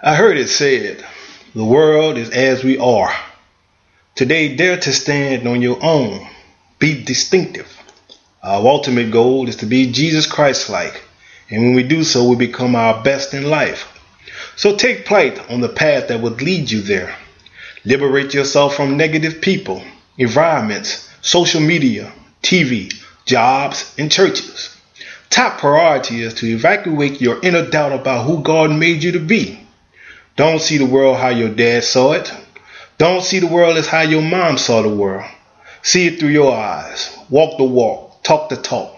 I heard it said, the world is as we are. Today, dare to stand on your own. Be distinctive. Our ultimate goal is to be Jesus Christ like, and when we do so, we become our best in life. So take plight on the path that would lead you there. Liberate yourself from negative people, environments, social media, TV, jobs, and churches. Top priority is to evacuate your inner doubt about who God made you to be. Don't see the world how your dad saw it. Don't see the world as how your mom saw the world. See it through your eyes. Walk the walk. Talk the talk.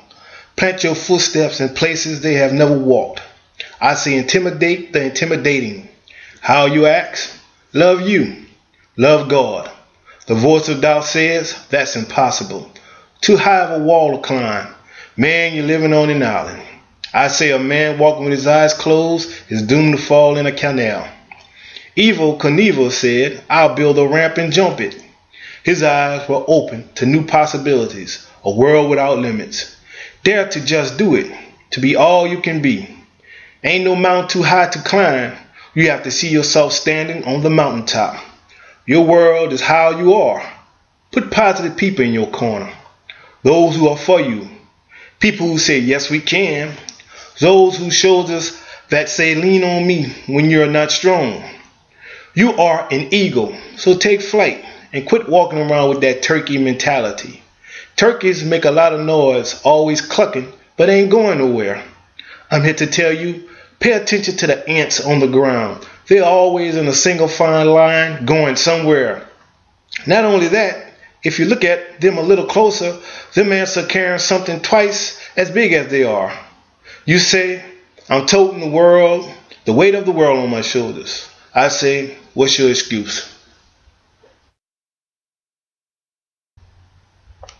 Plant your footsteps in places they have never walked. I say intimidate the intimidating. How you act? Love you. Love God. The voice of doubt says that's impossible. Too high of a wall to climb. Man, you're living on an island. I say a man walking with his eyes closed is doomed to fall in a canal. Evel Knievel said, I'll build a ramp and jump it. His eyes were open to new possibilities, a world without limits. Dare to just do it, to be all you can be. Ain't no mountain too high to climb. You have to see yourself standing on the mountaintop. Your world is how you are. Put positive people in your corner. Those who are for you, People who say, yes, we can. Those who showed us that say, lean on me when you're not strong. You are an eagle, so take flight and quit walking around with that turkey mentality. Turkeys make a lot of noise, always clucking, but ain't going nowhere. I'm here to tell you, pay attention to the ants on the ground. They're always in a single fine line going somewhere. Not only that, if you look at them a little closer, them ants are carrying something twice as big as they are. You say, I'm toting the world, the weight of the world on my shoulders. I say, what's your excuse?